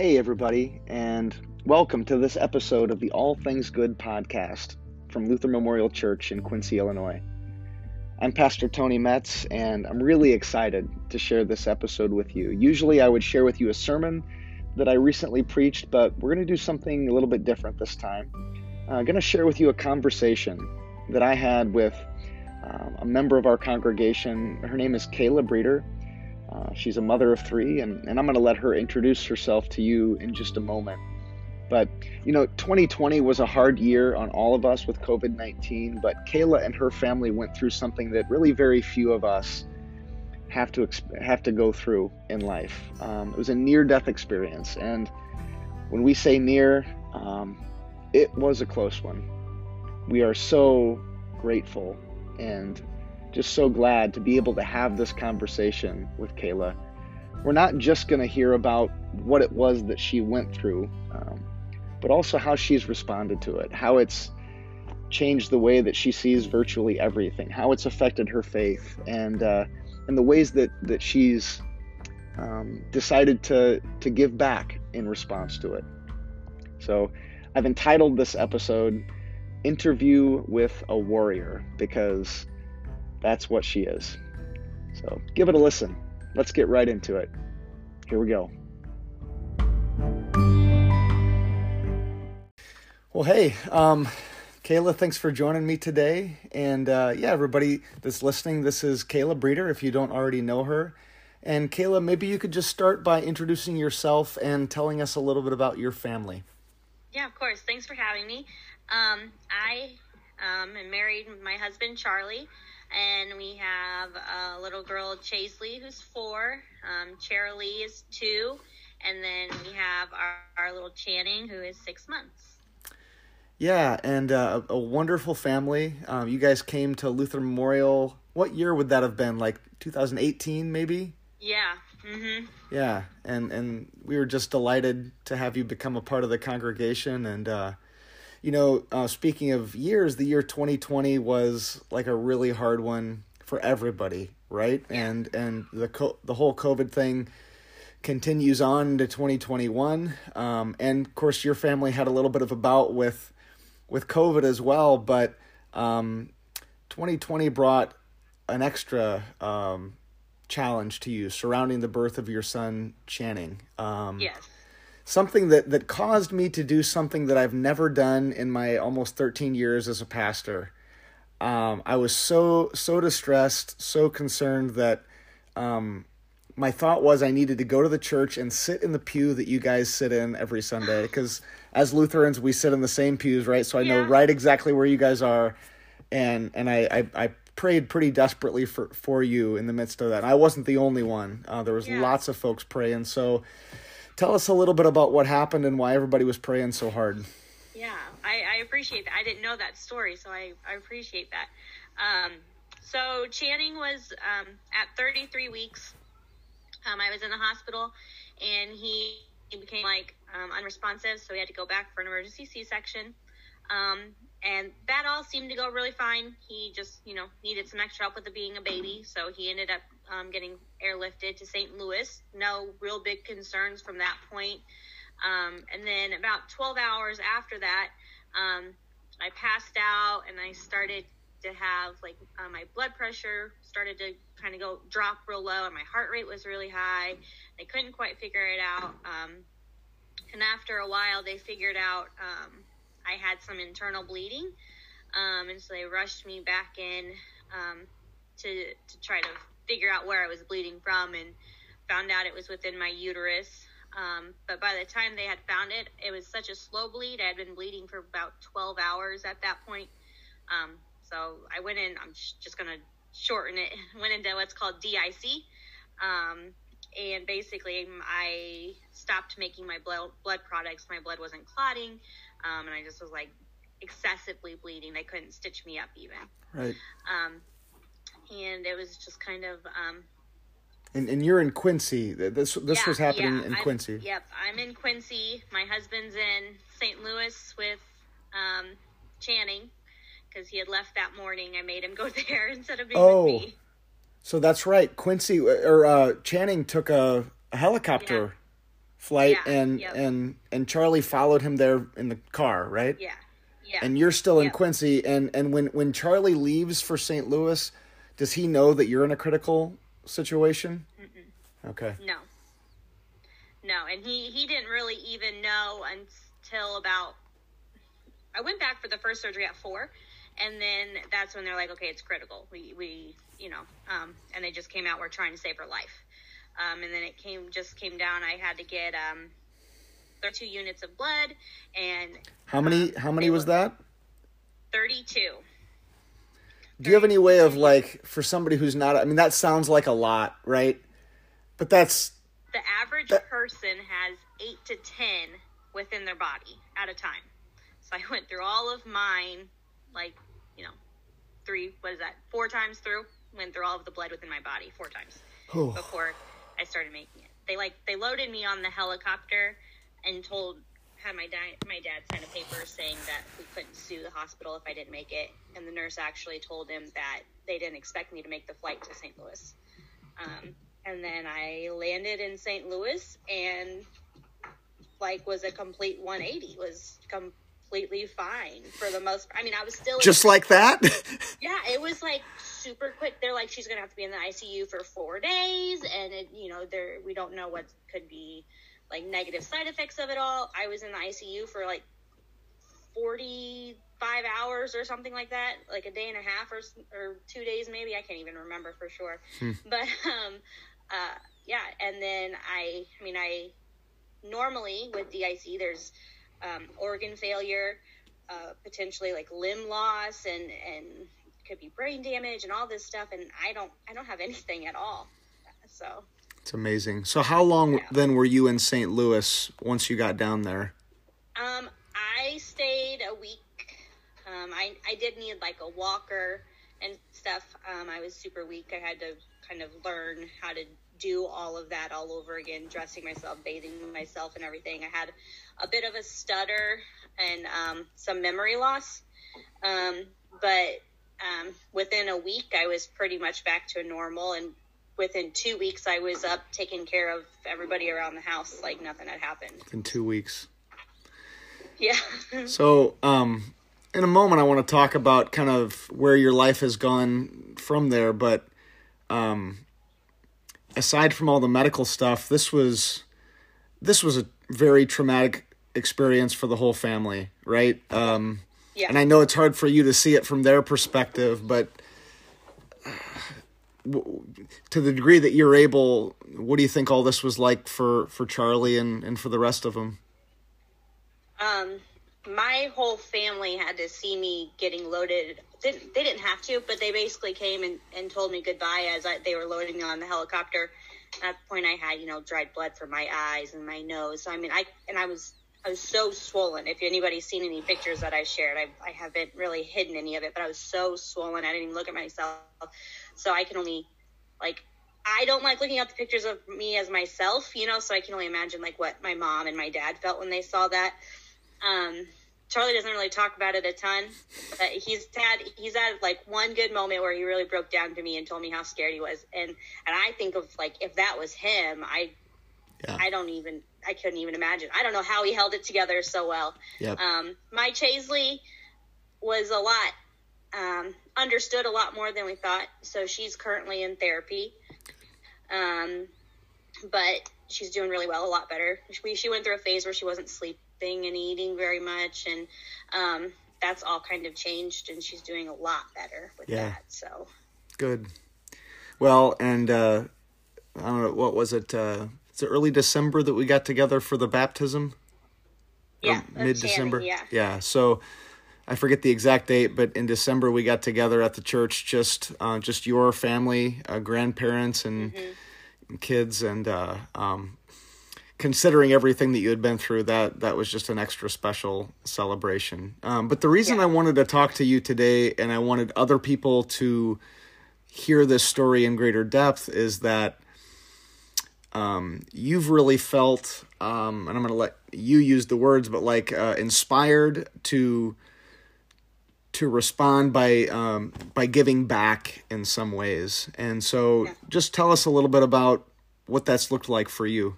Hey, everybody, and welcome to this episode of the All Things Good podcast from Luther Memorial Church in Quincy, Illinois. I'm Pastor Tony Metz, and I'm really excited to share this episode with you. Usually, I would share with you a sermon that I recently preached, but we're going to do something a little bit different this time. I'm going to share with you a conversation that I had with um, a member of our congregation. Her name is Kala Breder uh, she's a mother of three, and, and I'm going to let her introduce herself to you in just a moment. But, you know, 2020 was a hard year on all of us with COVID 19, but Kala and her family went through something that really very few of us have to have to go through in life. Um, it was a near death experience, and when we say near, um, it was a close one. We are so grateful and just so glad to be able to have this conversation with Kala. We're not just going to hear about what it was that she went through, um, but also how she's responded to it, how it's changed the way that she sees virtually everything, how it's affected her faith, and uh, and the ways that that she's um, decided to to give back in response to it. So, I've entitled this episode "Interview with a Warrior" because that's what she is. So give it a listen. Let's get right into it. Here we go. Well, hey, um, Kala, thanks for joining me today. And uh, yeah, everybody that's listening, this is Kala Breder, if you don't already know her. And Kala, maybe you could just start by introducing yourself and telling us a little bit about your family. Yeah, of course. Thanks for having me. Um, I um, am married my husband, Charlie and we have a little girl Chaisley who's four, um, Lee is two, and then we have our, our little Channing who is six months. Yeah, and uh, a wonderful family. Um, you guys came to Luther Memorial. What year would that have been? Like 2018, maybe. Yeah. Mm-hmm. Yeah, and and we were just delighted to have you become a part of the congregation, and uh, you know, uh, speaking of years, the year 2020 was like a really hard one for everybody, right? And and the co- the whole COVID thing continues on to 2021. Um, and of course, your family had a little bit of a bout with with COVID as well, but um, 2020 brought an extra um, challenge to you surrounding the birth of your son Channing. Um, yes something that that caused me to do something that I've never done in my almost 13 years as a pastor. Um, I was so so distressed, so concerned that um, my thought was I needed to go to the church and sit in the pew that you guys sit in every Sunday because as Lutherans we sit in the same pews, right? So I yeah. know right exactly where you guys are, and and I I, I prayed pretty desperately for for you in the midst of that. And I wasn't the only one. Uh, there was yeah. lots of folks praying. So Tell us a little bit about what happened and why everybody was praying so hard. Yeah, I, I appreciate that. I didn't know that story, so I, I appreciate that. Um, so Channing was um, at 33 weeks. Um, I was in the hospital, and he, he became like um, unresponsive, so we had to go back for an emergency C-section. Um, and that all seemed to go really fine. He just, you know, needed some extra help with the being a baby, so he ended up um, getting airlifted to St. Louis. No real big concerns from that point. Um, and then about 12 hours after that, um, I passed out and I started to have like uh, my blood pressure started to kind of go drop real low and my heart rate was really high. They couldn't quite figure it out. Um, and after a while, they figured out um, I had some internal bleeding. Um, and so they rushed me back in um, to, to try to figure out where I was bleeding from and found out it was within my uterus. Um, but by the time they had found it, it was such a slow bleed. I had been bleeding for about 12 hours at that point. Um, so I went in, I'm just going to shorten it, went into what's called DIC. Um, and basically, I stopped making my blood, blood products. My blood wasn't clotting. Um, and I just was like excessively bleeding. They couldn't stitch me up even. Right. And it was just kind of. Um, and, and you're in Quincy. This this yeah, was happening yeah, in I'm, Quincy. Yep, I'm in Quincy. My husband's in St. Louis with um, Channing because he had left that morning. I made him go there instead of being oh, with me. So that's right. Quincy or uh, Channing took a, a helicopter flight, Yeah, and yep. and and Charlie followed him there in the car, right? Yeah. Yeah. And you're still in Yep. Quincy, and and when when Charlie leaves for St. Louis, does he know that you're in a critical situation? Okay. No. No, and he he didn't really even know until about I went back for the first surgery at 4 and then that's when they're like okay, it's critical. We we, you know, um and they just came out we're trying to save her life. Um and then it came just came down I had to get um 32 units of blood and How many how many was that? 32. Do you have any way of like for somebody who's not I mean that sounds like a lot, right? But that's The average That- person has 8 to 10 within their body at a time. So I went through all of mine, like, you know, three, what is that, four times through? Went through all of the blood within my body four times oh, before I started making it. They, like, they loaded me on the helicopter and told, had my, di- my dad sign a paper saying that we couldn't sue the hospital if I didn't make it. And the nurse actually told him that they didn't expect me to make the flight to St. Louis. Um, and then I landed in St. Louis and like was a complete 180 was completely fine for the most I mean I was still just like that? yeah it was like super quick they're like she's gonna have to be in the ICU for four days and it you know there we don't know what could be like negative side effects of it all. I was in the ICU for like 45 hours or something like that like a day and a half or, or two days maybe. I can't even remember for sure. But um uh yeah. And then I I mean I normally with DIC there's um, organ failure uh, potentially like limb loss and and could be brain damage and all this stuff. And I don't I don't have anything at all. So it's amazing. So how long Yeah. then were you in St. Louis once you got down there? Um, I stayed a week. Um, I I did need like a walker and stuff. Um, I was super weak. I had to kind of learn how to do all of that all over again, dressing myself, bathing myself, and everything. I had a bit of a stutter and um, some memory loss, um, but um, within a week, I was pretty much back to normal and. Within two weeks, I was up taking care of everybody around the house like nothing had happened. In two weeks. Yeah. So, um, in a moment, I want to talk about kind of where your life has gone from there. But um, aside from all the medical stuff, this was this was a very traumatic experience for the whole family, right? Um, Yeah. and I know it's hard for you to see it from their perspective, but to the degree that you're able, what do you think all this was like for for Charlie and and for the rest of them? um, my whole family had to see me getting loaded. Didn't, they didn't have to, but they basically came and, and told me goodbye as I, they were loading me on the helicopter. At that point, I had you know dried blood from my eyes and my nose. So I mean, I and I was I was so swollen. If anybody's seen any pictures that I shared, I I haven't really hidden any of it, but I was so swollen. I didn't even look at myself. So I can only like I don't like looking at the pictures of me as myself, you know. So I can only imagine like what my mom and my dad felt when they saw that. Um, Charlie doesn't really talk about it a ton, but he's had he's had like one good moment where he really broke down to me and told me how scared he was, and and I think of like if that was him, I Yeah. I don't even I couldn't even imagine. I don't know how he held it together so well. Yep. Um, my Chaisley was a lot um, understood a lot more than we thought. So she's currently in therapy, um, but she's doing really well, a lot better. She, she went through a phase where she wasn't sleeping and eating very much, and um, that's all kind of changed, and she's doing a lot better with Yeah. that. So Good. Well, and uh, I don't know what was it. Uh, is it early December that we got together for the baptism? yeah, Mid December. Yeah, Yeah. So I forget the exact date, but in December we got together at the church. Just uh, just your family, uh, grandparents, and, Mm-hmm. and kids, and uh, um, considering everything that you had been through, that that was just an extra special celebration. Um, but the reason Yeah. I wanted to talk to you today, and I wanted other people to hear this story in greater depth, is that um, you've really felt, um, and I'm going to let you use the words, but like uh, inspired to to respond by um, by giving back in some ways. And so, Yeah. just tell us a little bit about what that's looked like for you.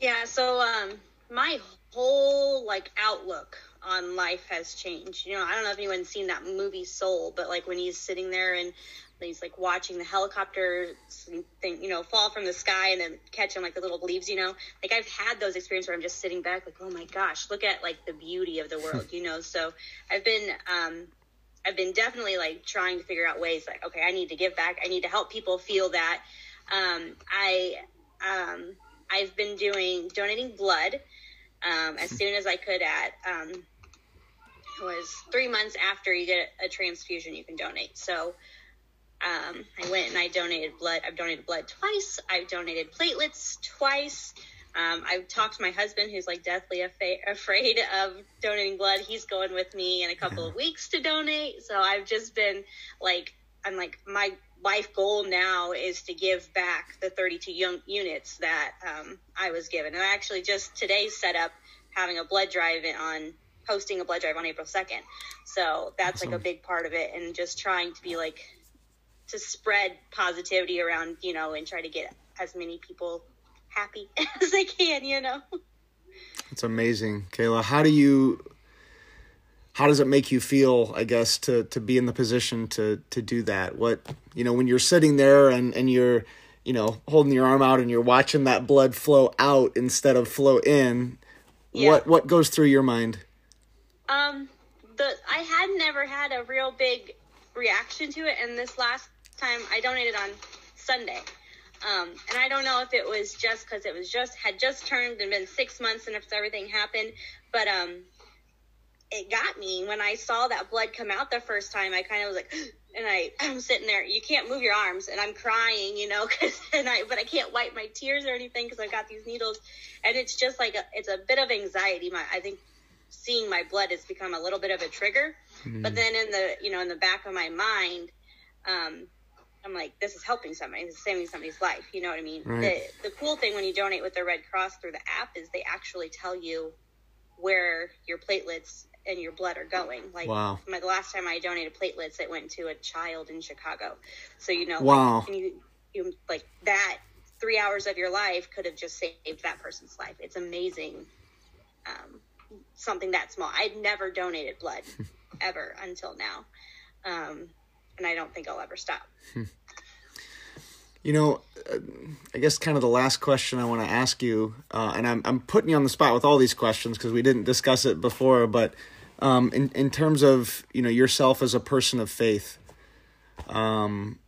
Yeah, so um, my whole like outlook on life has changed. You know, I don't know if anyone's seen that movie Soul, but like when he's sitting there and he's like watching the helicopter thing, you know, fall from the sky and then catching like the little leaves, you know, like I've had those experiences where I'm just sitting back like, oh my gosh, look at like the beauty of the world, you know? So I've been, um, I've been definitely like trying to figure out ways like, okay, I need to give back. I need to help people feel that. Um, I, um, I've been doing donating blood um, as soon as I could at um, it was three months after you get a transfusion you can donate. So um, I went and I donated blood. I've donated blood twice. I've donated platelets twice. Um, I've talked to my husband, who's like deathly affa- afraid of donating blood. He's going with me in a couple of weeks to donate. So I've just been like, I'm like, my life goal now is to give back the 32 young units that um, I was given. And I actually just today set up having a blood drive on hosting a blood drive on April 2nd. So that's awesome. like a big part of it and just trying to be like to spread positivity around, you know, and try to get as many people happy as I can, you know. It's amazing, Kala. How do you how does it make you feel i guess to to be in the position to to do that what you know when you're sitting there and and you're you know holding your arm out and you're watching that blood flow out instead of flow in yeah. what what goes through your mind um the i had never had a real big reaction to it and this last time i donated on sunday um, and I don't know if it was just because it was just had just turned and been six months and if everything happened, but um, it got me when I saw that blood come out the first time. I kind of was like, and I I'm sitting there. You can't move your arms, and I'm crying, you know, because and I but I can't wipe my tears or anything because I've got these needles, and it's just like a, it's a bit of anxiety. My I think seeing my blood has become a little bit of a trigger, mm-hmm. but then in the you know in the back of my mind. Um, I'm like, this is helping somebody. This is saving somebody's life. You know what I mean? Right. The the cool thing when you donate with the Red Cross through the app is they actually tell you where your platelets and your blood are going. Like wow. my the last time I donated platelets, it went to a child in Chicago. So you know, wow, like, you, you like that three hours of your life could have just saved that person's life. It's amazing. Um, something that small. I'd never donated blood ever until now, um, and I don't think I'll ever stop. You know, uh, I guess kind of the last question I want to ask you, uh, and I'm I'm putting you on the spot with all these questions because we didn't discuss it before, but um, in in terms of you know yourself as a person of faith, um,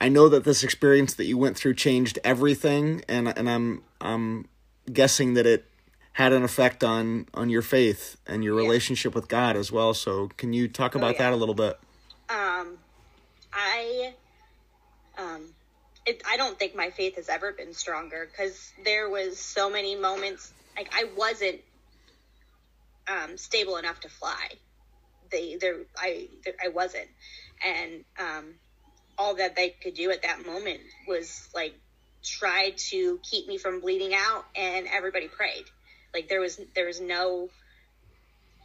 I know that this experience that you went through changed everything, and and I'm I'm guessing that it had an effect on on your faith and your yeah. relationship with God as well. So, can you talk oh, about oh, yeah. that a little bit? Um, I um it, I don't think my faith has ever been stronger because there was so many moments like I wasn't um, stable enough to fly. They there I I wasn't, and um, all that they could do at that moment was like try to keep me from bleeding out, and everybody prayed. Like there was there was no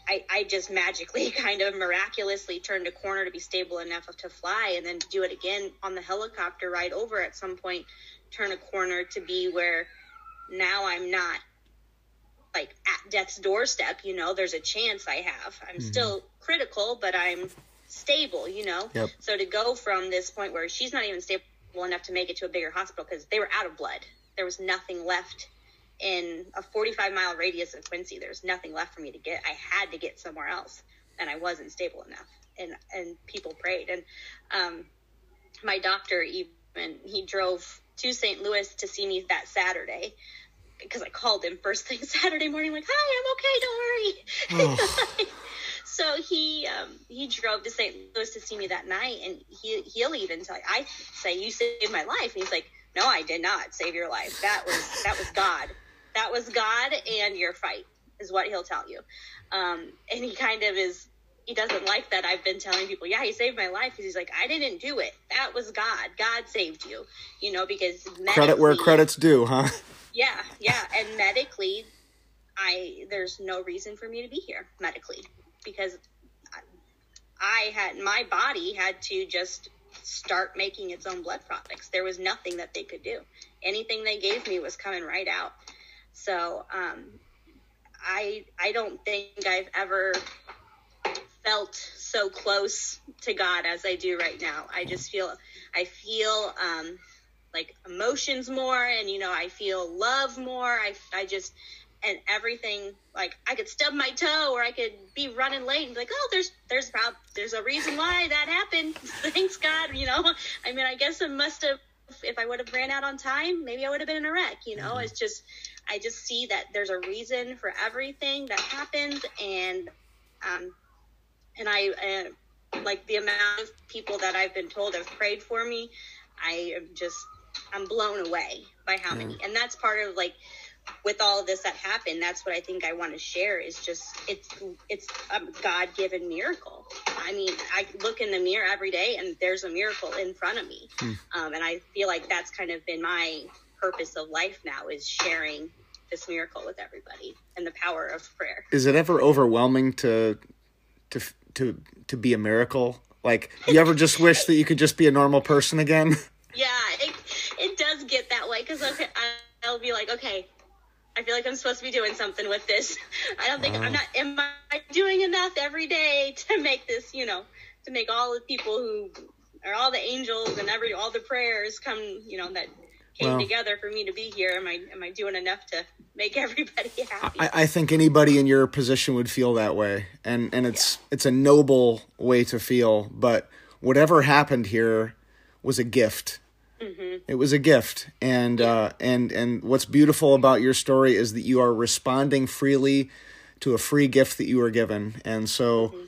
I, I just magically kind of miraculously turned a corner to be stable enough to fly and then do it again on the helicopter ride over at some point turn a corner to be where now i'm not like at death's doorstep you know there's a chance i have i'm mm-hmm. still critical but i'm stable you know yep. so to go from this point where she's not even stable enough to make it to a bigger hospital because they were out of blood there was nothing left in a 45 mile radius of Quincy. There's nothing left for me to get. I had to get somewhere else, and I wasn't stable enough. And and people prayed, and um, my doctor even he drove to St. Louis to see me that Saturday because I called him first thing Saturday morning, like, "Hi, I'm okay. Don't worry." Oh. so he um, he drove to St. Louis to see me that night, and he he'll even tell you, I say, "You saved my life," and he's like, "No, I did not save your life. That was that was God." That was God and your fight, is what he'll tell you. Um, and he kind of is, he doesn't like that I've been telling people, yeah, he saved my life. Because he's like, I didn't do it. That was God. God saved you, you know, because credit where credit's due, huh? Yeah, yeah. And medically, I, there's no reason for me to be here medically because I had, my body had to just start making its own blood products. There was nothing that they could do. Anything they gave me was coming right out. So um, I I don't think I've ever felt so close to God as I do right now. I just feel I feel um, like emotions more, and you know I feel love more. I I just and everything like I could stub my toe or I could be running late and be like, oh, there's there's prob- there's a reason why that happened. Thanks God, you know. I mean, I guess it must have. If I would have ran out on time, maybe I would have been in a wreck. You know, mm-hmm. it's just I just see that there's a reason for everything that happens, and um, and I uh, like the amount of people that I've been told have prayed for me. I am just I'm blown away by how many, and that's part of like with all of this that happened, that's what I think I want to share is just it's it's a God given miracle. I mean, I look in the mirror every day and there's a miracle in front of me, hmm. um, and I feel like that's kind of been my purpose of life now is sharing this miracle with everybody and the power of prayer. Is it ever overwhelming to to to to be a miracle? Like, you ever just wish that you could just be a normal person again? Yeah, it it does get that way because okay, I'll be like, okay, I feel like I'm supposed to be doing something with this. I don't think uh, I'm not. Am I doing enough every day to make this? You know, to make all the people who are all the angels and every all the prayers come. You know that came well, together for me to be here. Am I am I doing enough to make everybody happy? I, I think anybody in your position would feel that way, and and it's yeah. it's a noble way to feel. But whatever happened here was a gift Mm-hmm. It was a gift, and uh, and and what's beautiful about your story is that you are responding freely to a free gift that you were given, and so. Mm-hmm.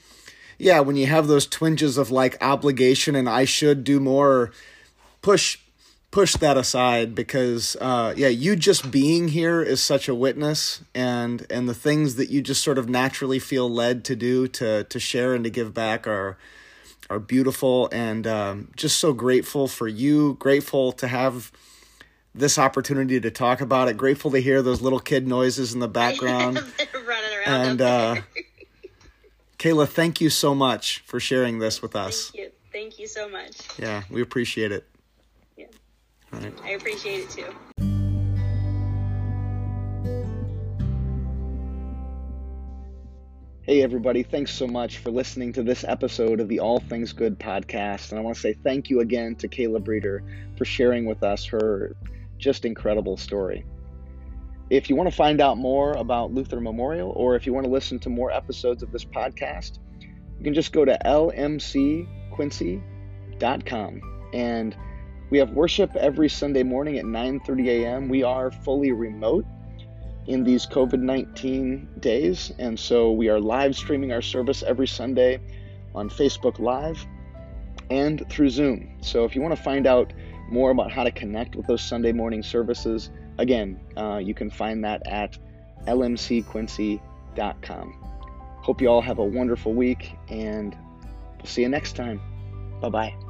Yeah, when you have those twinges of like obligation and I should do more, push push that aside because uh, yeah you just being here is such a witness and and the things that you just sort of naturally feel led to do to to share and to give back are are beautiful and um, just so grateful for you. Grateful to have this opportunity to talk about it. Grateful to hear those little kid noises in the background. running around. And uh, Kala, thank you so much for sharing this with us. Thank you. Thank you so much. Yeah, we appreciate it. Right. I appreciate it too. Hey, everybody, thanks so much for listening to this episode of the All Things Good podcast. And I want to say thank you again to Kala Breder for sharing with us her just incredible story. If you want to find out more about Luther Memorial or if you want to listen to more episodes of this podcast, you can just go to lmcquincy.com and we have worship every Sunday morning at 9:30 a.m. We are fully remote in these COVID 19 days. And so we are live streaming our service every Sunday on Facebook Live and through Zoom. So if you want to find out more about how to connect with those Sunday morning services, again, uh, you can find that at lmcquincy.com. Hope you all have a wonderful week and we'll see you next time. Bye bye.